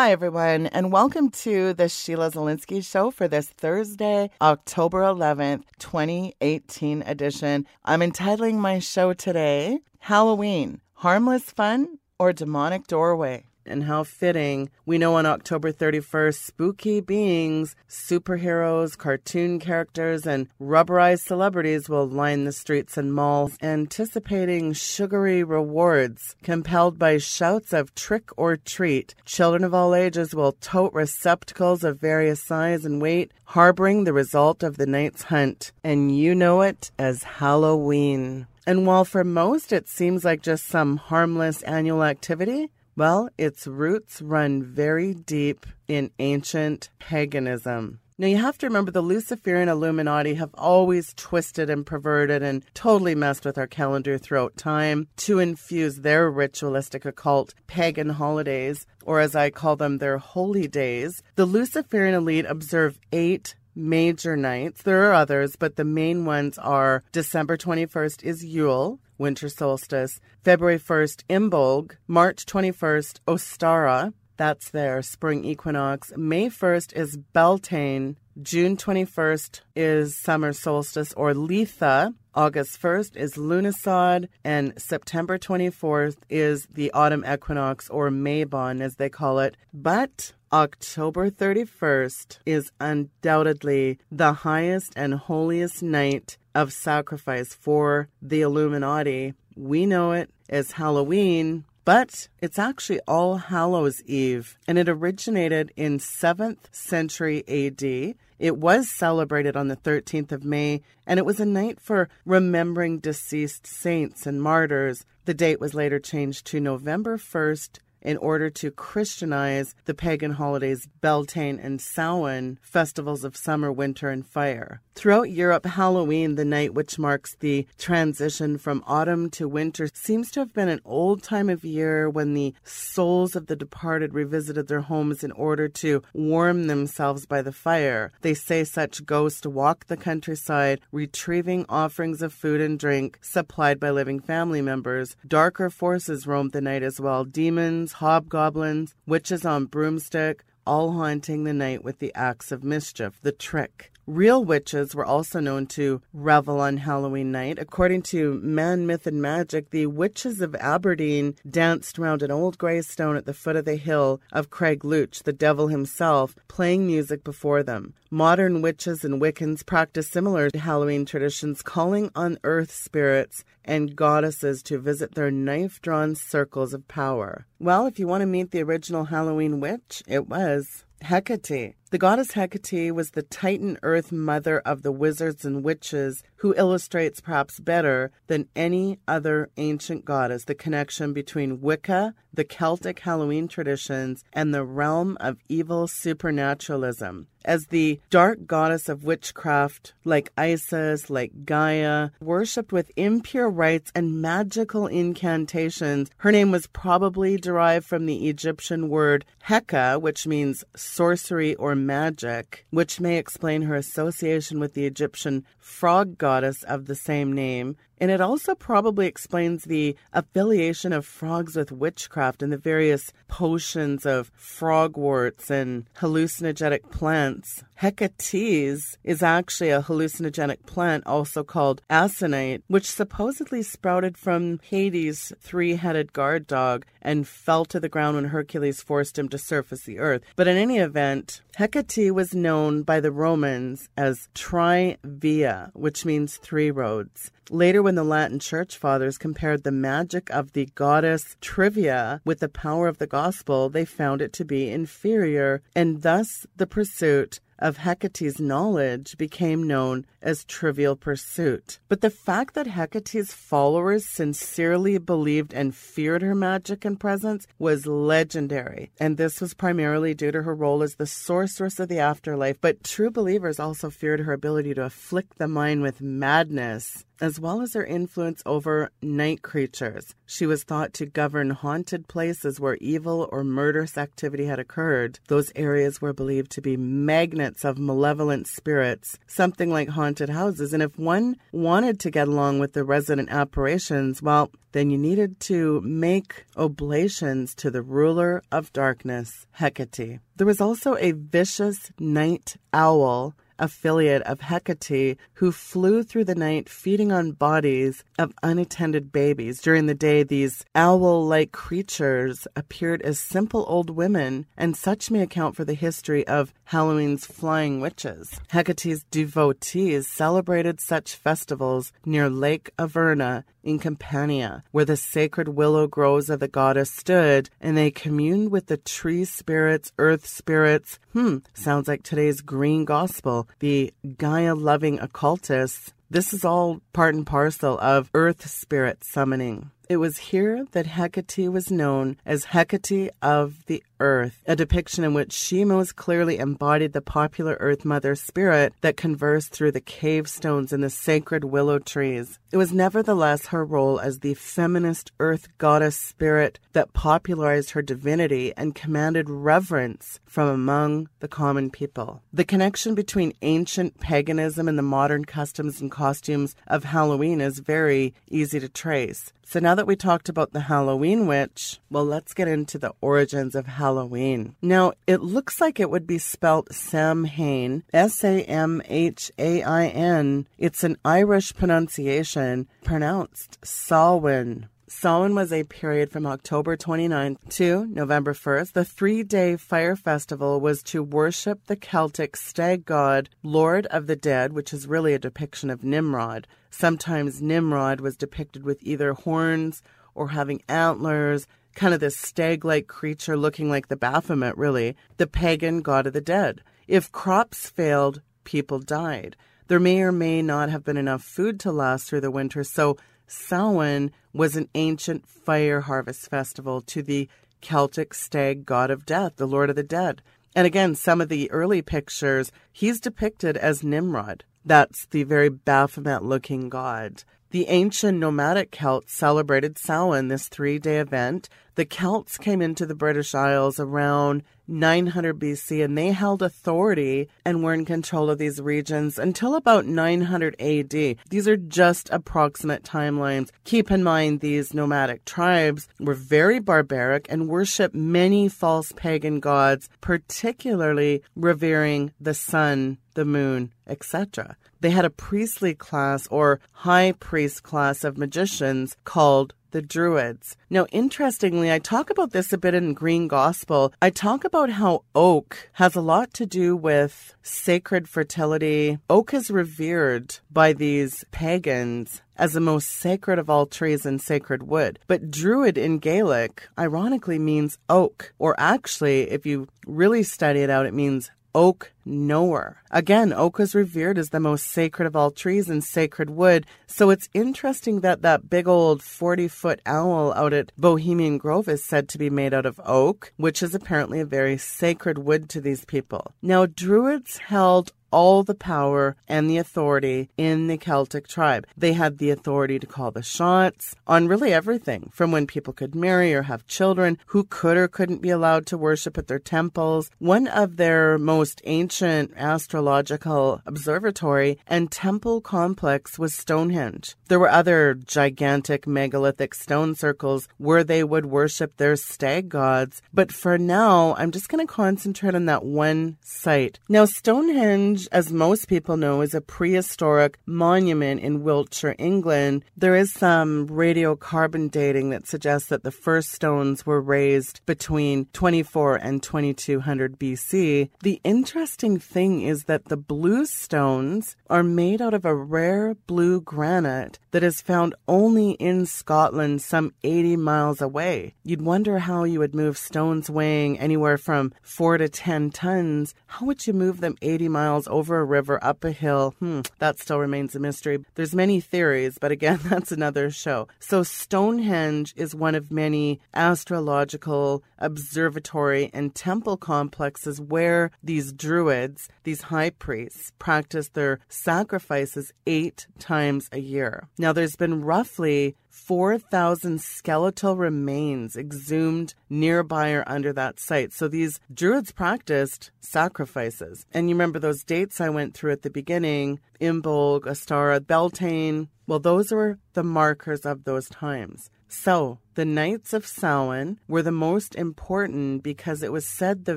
Hi, everyone, and welcome to the Sheila Zilinsky Show for this Thursday, October 11th, 2018 edition. I'm entitling my show today Halloween Harmless Fun or Demonic Doorway and how fitting. We know on October 31st, spooky beings, superheroes, cartoon characters, and rubberized celebrities will line the streets and malls, anticipating sugary rewards. Compelled by shouts of trick or treat, children of all ages will tote receptacles of various size and weight, harboring the result of the night's hunt. And you know it as Halloween. And while for most it seems like just some harmless annual activity, well, its roots run very deep in ancient paganism. Now, you have to remember the Luciferian Illuminati have always twisted and perverted and totally messed with our calendar throughout time to infuse their ritualistic occult pagan holidays, or as I call them, their holy days. The Luciferian elite observe eight major nights. There are others, but the main ones are December 21st is Yule, winter solstice, February 1st, Imbolg, March 21st, Ostara, that's their spring equinox. May 1st is Beltane, June 21st is summer solstice or Litha. August 1st is Lughnasadh, and September 24th is the autumn equinox or Mabon, as they call it. But October 31st is undoubtedly the highest and holiest night of sacrifice for the Illuminati. We know it as Halloween, but it's actually All Hallows Eve, and it originated in 7th century AD. It was celebrated on the 13th of May, and it was a night for remembering deceased saints and martyrs. The date was later changed to November 1st, in order to Christianize the pagan holidays Beltane and Samhain, festivals of summer, winter, and fire. Throughout Europe, Halloween, the night which marks the transition from autumn to winter, seems to have been an old time of year when the souls of the departed revisited their homes in order to warm themselves by the fire. They say such ghosts walk the countryside, retrieving offerings of food and drink supplied by living family members. Darker forces roamed the night as well demons, hobgoblins, witches on broomstick, all haunting the night with the acts of mischief, the trick. Real witches were also known to revel on Halloween night. According to Man, Myth, and Magic, the witches of Aberdeen danced round an old grey stone at the foot of the hill of Craigluch, the devil himself, playing music before them. Modern witches and Wiccans practice similar Halloween traditions, calling on earth spirits and goddesses to visit their knife drawn circles of power. Well, if you want to meet the original Halloween witch, it was Hecate. The goddess Hecate was the Titan Earth mother of the wizards and witches, who illustrates perhaps better than any other ancient goddess the connection between Wicca, the Celtic Halloween traditions, and the realm of evil supernaturalism. As the dark goddess of witchcraft, like Isis, like Gaia, worshipped with impure rites and magical incantations, her name was probably derived from the Egyptian word Heka, which means sorcery or magic, which may explain her association with the Egyptian frog goddess of the same name, and it also probably explains the affiliation of frogs with witchcraft and the various potions of frogworts and hallucinogenic plants. Hecates is actually a hallucinogenic plant, also called aconite, which supposedly sprouted from Hades' three headed guard dog and fell to the ground when Hercules forced him to surface the earth. But in any event, Hecate was known by the Romans as Trivia, which means three roads. Later, when the Latin church fathers compared the magic of the goddess Trivia with the power of the gospel, they found it to be inferior, and thus the pursuit of Hecate's knowledge became known as Trivial Pursuit. But the fact that Hecate's followers sincerely believed and feared her magic and presence was legendary, and this was primarily due to her role as the sorceress of the afterlife. But true believers also feared her ability to afflict the mind with madness as well as her influence over night creatures. She was thought to govern haunted places where evil or murderous activity had occurred. Those areas were believed to be magnets of malevolent spirits, something like haunted houses. And if one wanted to get along with the resident apparitions, well, then you needed to make oblations to the ruler of darkness, Hecate. There was also a vicious night owl affiliate of Hecate who flew through the night feeding on bodies of unattended babies. During the day, these owl like creatures appeared as simple old women, and such may account for the history of Halloween's flying witches. Hecate's devotees celebrated such festivals near Lake Averna in Campania, where the sacred willow groves of the goddess stood, and they communed with the tree spirits, earth spirits. Hmm, sounds like today's green gospel. The Gaia loving occultists. This is all part and parcel of earth spirit summoning. It was here that Hecate was known as Hecate of the Earth, a depiction in which she most clearly embodied the popular Earth Mother spirit that conversed through the cave stones and the sacred willow trees. It was nevertheless her role as the feminist Earth goddess spirit that popularized her divinity and commanded reverence from among the common people. The connection between ancient paganism and the modern customs and costumes of Halloween is very easy to trace. So now that we talked about the Halloween witch, well, let's get into the origins of Halloween. Now, it looks like it would be spelt Samhain, S A M H A I N. It's an Irish pronunciation, pronounced Samhain. Samhain was a period from October 29th to November 1st. The three day fire festival was to worship the Celtic stag god, Lord of the Dead, which is really a depiction of Nimrod. Sometimes Nimrod was depicted with either horns or having antlers, kind of this stag like creature looking like the Baphomet, really, the pagan god of the dead. If crops failed, people died. There may or may not have been enough food to last through the winter, so Samhain was an ancient fire harvest festival to the Celtic stag god of death, the Lord of the Dead. And again, some of the early pictures, he's depicted as Nimrod. That's the very Baphomet looking god. The ancient nomadic Celts celebrated Samhain, this three day event. The Celts came into the British Isles around 900 BC and they held authority and were in control of these regions until about 900 AD. These are just approximate timelines. Keep in mind, these nomadic tribes were very barbaric and worshiped many false pagan gods, particularly revering the sun, the moon, etc. They had a priestly class or high priest class of magicians called the Druids. Now, interestingly, I talk about this a bit in Green Gospel. I talk about how oak has a lot to do with sacred fertility. Oak is revered by these pagans as the most sacred of all trees and sacred wood. But druid in Gaelic ironically means oak, or actually, if you really study it out, it means oak knower. Again, oak is revered as the most sacred of all trees and sacred wood. So it's interesting that that big old 40 foot owl out at Bohemian Grove is said to be made out of oak, which is apparently a very sacred wood to these people. Now, Druids held all the power and the authority in the Celtic tribe. They had the authority to call the shots on really everything from when people could marry or have children, who could or couldn't be allowed to worship at their temples. One of their most ancient astrological observatory and temple complex was Stonehenge. There were other gigantic megalithic stone circles where they would worship their stag gods, but for now, I'm just going to concentrate on that one site. Now, Stonehenge Stonehenge, as most people know, is a prehistoric monument in Wiltshire, England. There is some radiocarbon dating that suggests that the first stones were raised between 24 and 2200 BC. The interesting thing is that the blue stones are made out of a rare blue granite that is found only in Scotland, some 80 miles away. You'd wonder how you would move stones weighing anywhere from 4 to 10 tons. How would you move them 80 miles over a river, up a hill. Hmm, that still remains a mystery. There's many theories, but again, that's another show. So Stonehenge is one of many astrological observatory and temple complexes where these druids, these high priests, practice their sacrifices eight times a year. Now, there's been roughly 4,000 skeletal remains exhumed nearby or under that site. So these druids practiced sacrifices. And you remember those dates I went through at the beginning Imbolc, Ostara, Beltane. Well, those were the markers of those times. So, the Nights of Samhain were the most important because it was said the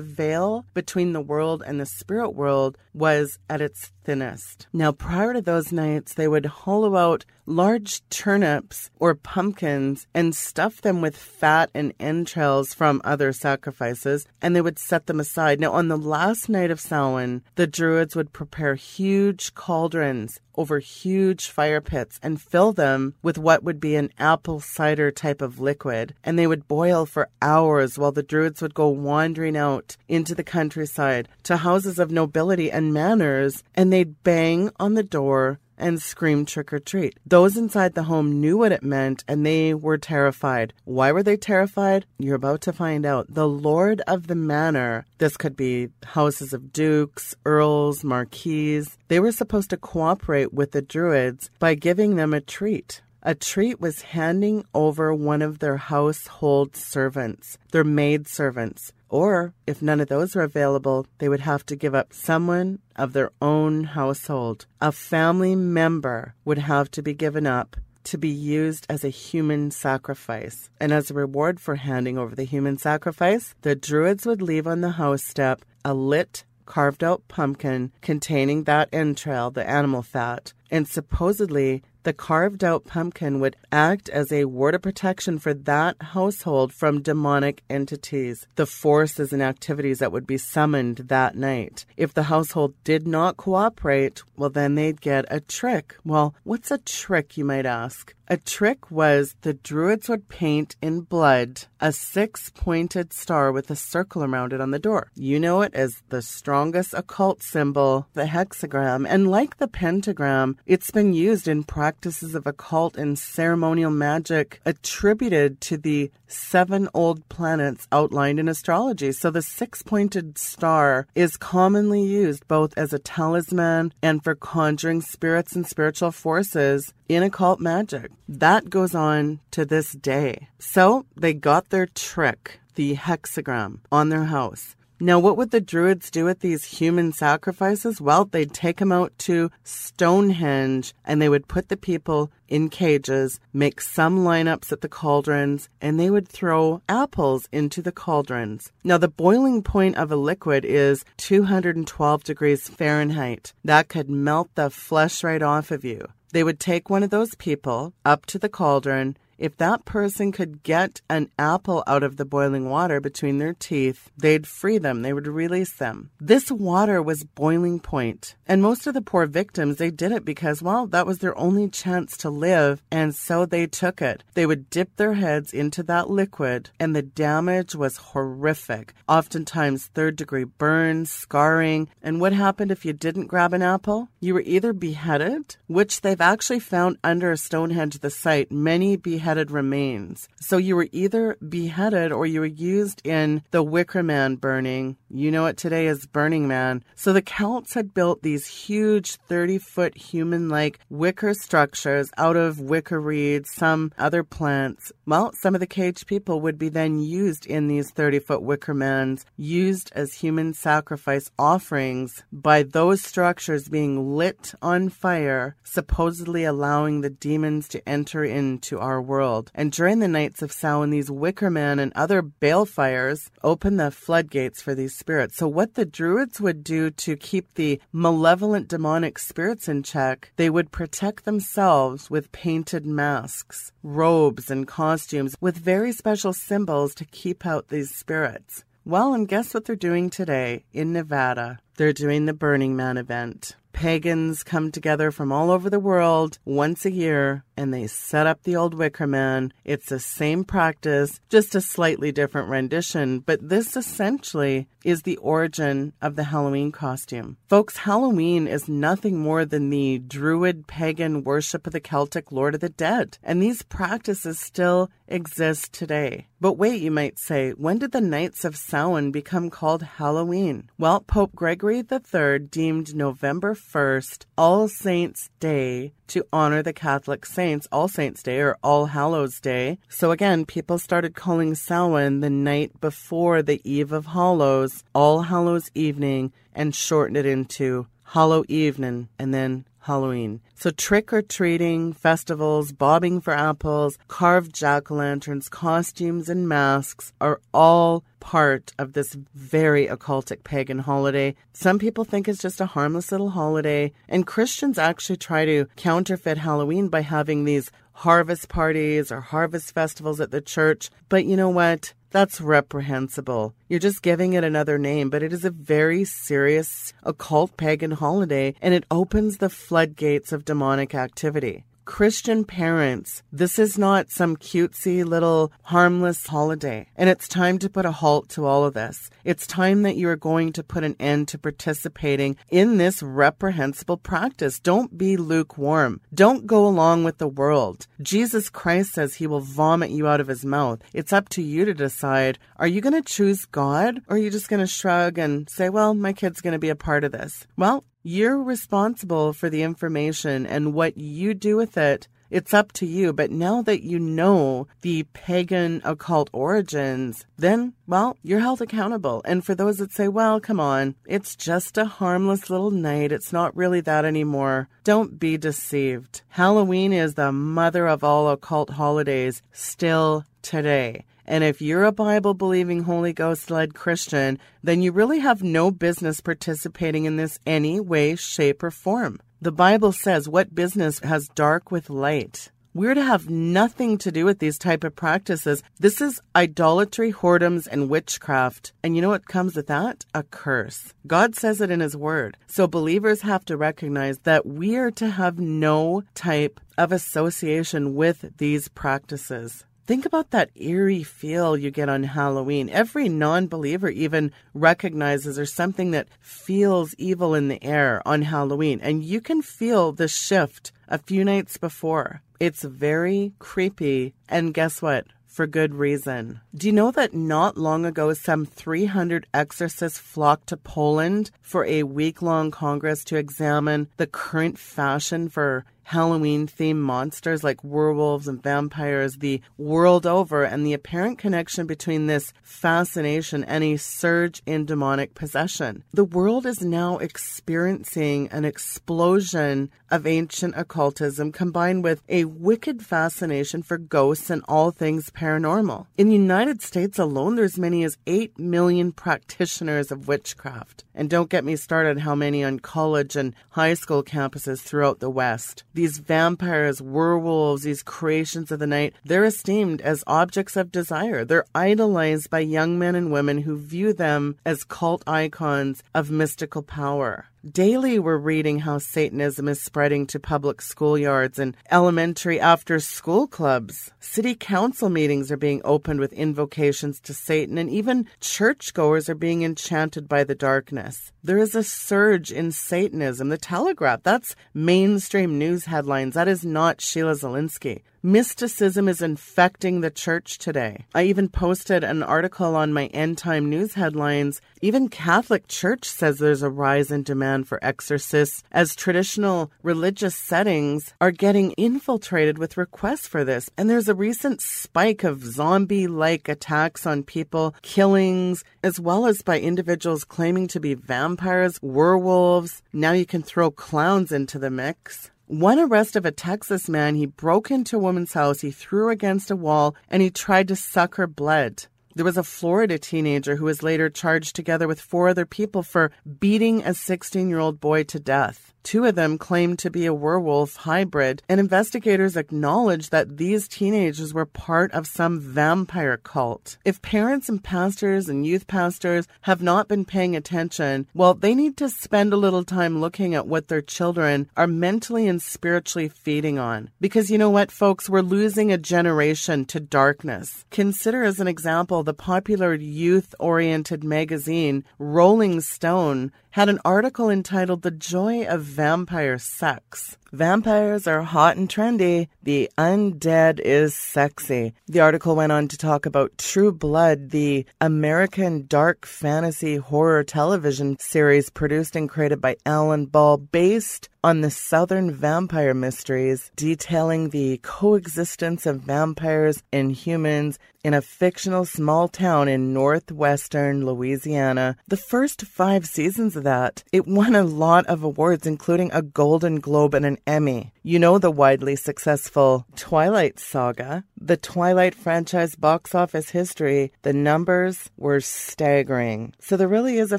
veil between the world and the spirit world was at its thinnest. Now, prior to those nights, they would hollow out large turnips or pumpkins and stuff them with fat and entrails from other sacrifices, and they would set them aside. Now, on the last night of Samhain, the Druids would prepare huge cauldrons over huge fire pits and fill them with what would be an apple cider type of liquid. And they would boil for hours while the Druids would go wandering out into the countryside to houses of nobility and manors, and they'd bang on the door and scream trick or treat. Those inside the home knew what it meant and they were terrified. Why were they terrified? You're about to find out. The lord of the manor, this could be houses of dukes, earls, marquises, they were supposed to cooperate with the druids by giving them a treat. A treat was handing over one of their household servants, their maid servants. Or, if none of those were available, they would have to give up someone of their own household. A family member would have to be given up to be used as a human sacrifice. And as a reward for handing over the human sacrifice, the Druids would leave on the house step a lit, carved out pumpkin containing that entrail, the animal fat. And supposedly, the carved out pumpkin would act as a ward of protection for that household from demonic entities, the forces and activities that would be summoned that night. If the household did not cooperate, well, then they'd get a trick. Well, what's a trick, you might ask? A trick was the Druids would paint in blood a six pointed star with a circle around it on the door. You know it as the strongest occult symbol, the hexagram, and like the pentagram, it's been used in practices of occult and ceremonial magic attributed to the seven old planets outlined in astrology. So the six pointed star is commonly used both as a talisman and for conjuring spirits and spiritual forces in occult magic. That goes on to this day. So they got their trick, the hexagram, on their house. Now, what would the Druids do with these human sacrifices? Well, they'd take them out to Stonehenge and they would put the people in cages, make some lineups at the cauldrons, and they would throw apples into the cauldrons. Now, the boiling point of a liquid is 212 degrees Fahrenheit. That could melt the flesh right off of you. They would take one of those people up to the cauldron if that person could get an apple out of the boiling water between their teeth, they'd free them, they would release them. This water was boiling point. and most of the poor victims, they did it because, well, that was their only chance to live, and so they took it. They would dip their heads into that liquid, and the damage was horrific. Oftentimes, third degree burns, scarring, and what happened if you didn't grab an apple? You were either beheaded, which they've actually found under a Stonehenge, the site, many beheaded beheaded remains. So you were either beheaded or you were used in the Wicker Man burning. You know it today as Burning Man. So the Celts had built these huge 30 foot human like wicker structures out of wicker reeds, some other plants. Well, some of the caged people would be then used in these 30 foot wicker mans, used as human sacrifice offerings by those structures being lit on fire, supposedly allowing the demons to enter into our world world. And during the nights of Samhain, these wicker men and other balefires open the floodgates for these spirits. So, what the Druids would do to keep the malevolent demonic spirits in check, they would protect themselves with painted masks, robes, and costumes with very special symbols to keep out these spirits. Well, and guess what they're doing today in Nevada? They're doing the Burning Man event. Pagans come together from all over the world once a year and they set up the old wicker man. It's the same practice, just a slightly different rendition, but this essentially is the origin of the Halloween costume. Folks, Halloween is nothing more than the druid pagan worship of the Celtic Lord of the Dead, and these practices still exist today. But wait, you might say, when did the Nights of Samhain become called Halloween? Well, Pope Gregory III deemed November 1st All Saints' Day to honor the Catholic saints, All Saints' Day or All Hallows' Day. So again, people started calling Samhain the night before the Eve of Hallows, All Hallows Evening, and shortened it into Hallow Evening, and then Halloween. So trick or treating, festivals, bobbing for apples, carved jack o' lanterns, costumes, and masks are all part of this very occultic pagan holiday. Some people think it's just a harmless little holiday, and Christians actually try to counterfeit Halloween by having these harvest parties or harvest festivals at the church. But you know what? That's reprehensible. You're just giving it another name, but it is a very serious occult pagan holiday and it opens the floodgates of demonic activity. Christian parents, this is not some cutesy little harmless holiday. And it's time to put a halt to all of this. It's time that you are going to put an end to participating in this reprehensible practice. Don't be lukewarm. Don't go along with the world. Jesus Christ says he will vomit you out of his mouth. It's up to you to decide are you going to choose God or are you just going to shrug and say, well, my kid's going to be a part of this? Well, you're responsible for the information and what you do with it. It's up to you. But now that you know the pagan occult origins, then, well, you're held accountable. And for those that say, well, come on, it's just a harmless little night. It's not really that anymore. Don't be deceived. Halloween is the mother of all occult holidays still today. And if you're a Bible believing Holy Ghost led Christian, then you really have no business participating in this any way, shape, or form. The Bible says, What business has dark with light? We're to have nothing to do with these type of practices. This is idolatry, whoredoms, and witchcraft. And you know what comes with that? A curse. God says it in His Word. So believers have to recognize that we are to have no type of association with these practices. Think about that eerie feel you get on Halloween. Every non believer even recognizes there's something that feels evil in the air on Halloween. And you can feel the shift a few nights before. It's very creepy. And guess what? for good reason. Do you know that not long ago, some 300 exorcists flocked to Poland for a week long congress to examine the current fashion for Halloween themed monsters like werewolves and vampires the world over, and the apparent connection between this fascination and a surge in demonic possession. The world is now experiencing an explosion of ancient occultism combined with a wicked fascination for ghosts and all things paranormal. In the United States alone, there's as many as 8 million practitioners of witchcraft. And don't get me started how many on college and high school campuses throughout the West. These vampires, werewolves, these creations of the night, they're esteemed as objects of desire. They're idolized by young men and women who view them as cult icons of mystical power. Daily, we're reading how Satanism is spreading to public schoolyards and elementary after school clubs. City council meetings are being opened with invocations to Satan, and even churchgoers are being enchanted by the darkness. There is a surge in Satanism. The Telegraph, that's mainstream news headlines. That is not Sheila Zilinsky. Mysticism is infecting the church today. I even posted an article on my end time news headlines. Even Catholic Church says there's a rise in demand for exorcists as traditional religious settings are getting infiltrated with requests for this. And there's a recent spike of zombie like attacks on people, killings, as well as by individuals claiming to be vampires, werewolves. Now you can throw clowns into the mix. One arrest of a Texas man, he broke into a woman's house, he threw her against a wall, and he tried to suck her blood. There was a Florida teenager who was later charged together with four other people for beating a 16 year old boy to death. Two of them claimed to be a werewolf hybrid, and investigators acknowledge that these teenagers were part of some vampire cult. If parents and pastors and youth pastors have not been paying attention, well, they need to spend a little time looking at what their children are mentally and spiritually feeding on. Because you know what, folks, we're losing a generation to darkness. Consider as an example the popular youth oriented magazine Rolling Stone had an article entitled The Joy of Vampire Sex. Vampires are hot and trendy. The undead is sexy. The article went on to talk about True Blood, the American dark fantasy horror television series produced and created by Alan Ball, based on the Southern Vampire Mysteries, detailing the coexistence of vampires and humans in a fictional small town in northwestern Louisiana. The first five seasons of that, it won a lot of awards, including a Golden Globe and an Emmy. You know the widely successful Twilight saga, the Twilight franchise box office history, the numbers were staggering. So there really is a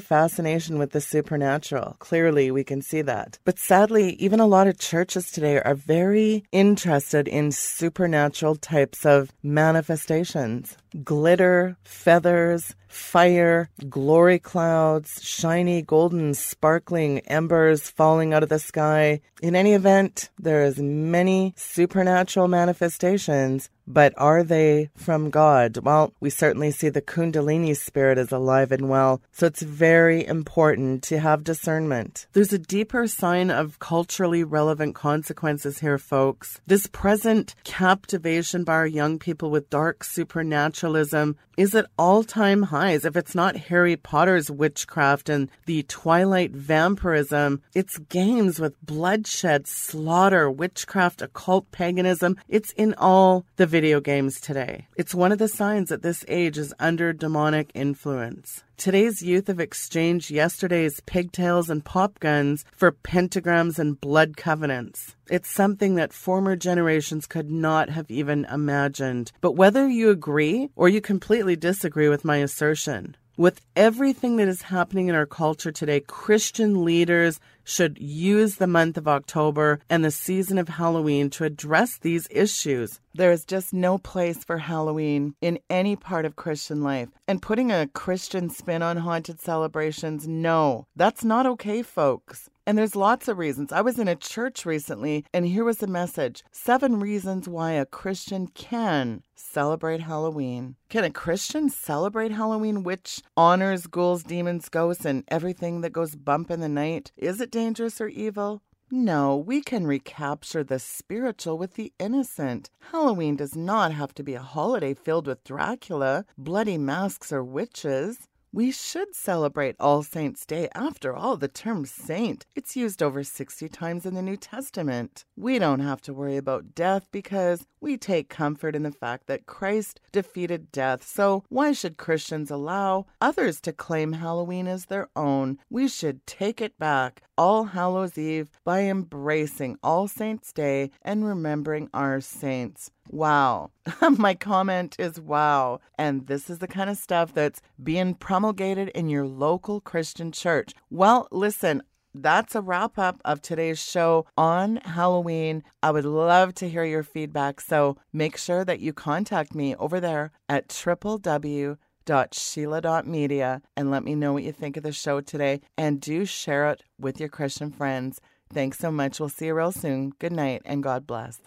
fascination with the supernatural. Clearly, we can see that. But sadly, even a lot of churches today are very interested in supernatural types of manifestations. Glitter, feathers, fire, glory clouds, shiny, golden, sparkling embers falling out of the sky. In any event, there is many supernatural manifestations but are they from God? Well, we certainly see the Kundalini spirit is alive and well, so it's very important to have discernment. There's a deeper sign of culturally relevant consequences here, folks. This present captivation by our young people with dark supernaturalism is at all time If it's not Harry Potter's witchcraft and the Twilight vampirism, it's games with bloodshed, slaughter, witchcraft, occult paganism. It's in all the video games today. It's one of the signs that this age is under demonic influence. Today's youth have exchanged yesterday's pigtails and pop guns for pentagrams and blood covenants. It's something that former generations could not have even imagined. But whether you agree or you completely disagree with my assertion, with everything that is happening in our culture today, Christian leaders should use the month of October and the season of Halloween to address these issues. There is just no place for Halloween in any part of Christian life. And putting a Christian spin on haunted celebrations, no, that's not okay, folks. And there's lots of reasons. I was in a church recently, and here was the message Seven reasons why a Christian can celebrate Halloween. Can a Christian celebrate Halloween, which honors ghouls, demons, ghosts, and everything that goes bump in the night? Is it dangerous or evil? No, we can recapture the spiritual with the innocent. Halloween does not have to be a holiday filled with Dracula, bloody masks, or witches. We should celebrate All Saints' Day. After all, the term saint, it's used over 60 times in the New Testament. We don't have to worry about death because we take comfort in the fact that Christ defeated death. So, why should Christians allow others to claim Halloween as their own? We should take it back All Hallows Eve by embracing All Saints' Day and remembering our saints. Wow. My comment is wow. And this is the kind of stuff that's being promulgated in your local Christian church. Well, listen, that's a wrap up of today's show on Halloween. I would love to hear your feedback. So make sure that you contact me over there at www.sheila.media and let me know what you think of the show today. And do share it with your Christian friends. Thanks so much. We'll see you real soon. Good night and God bless.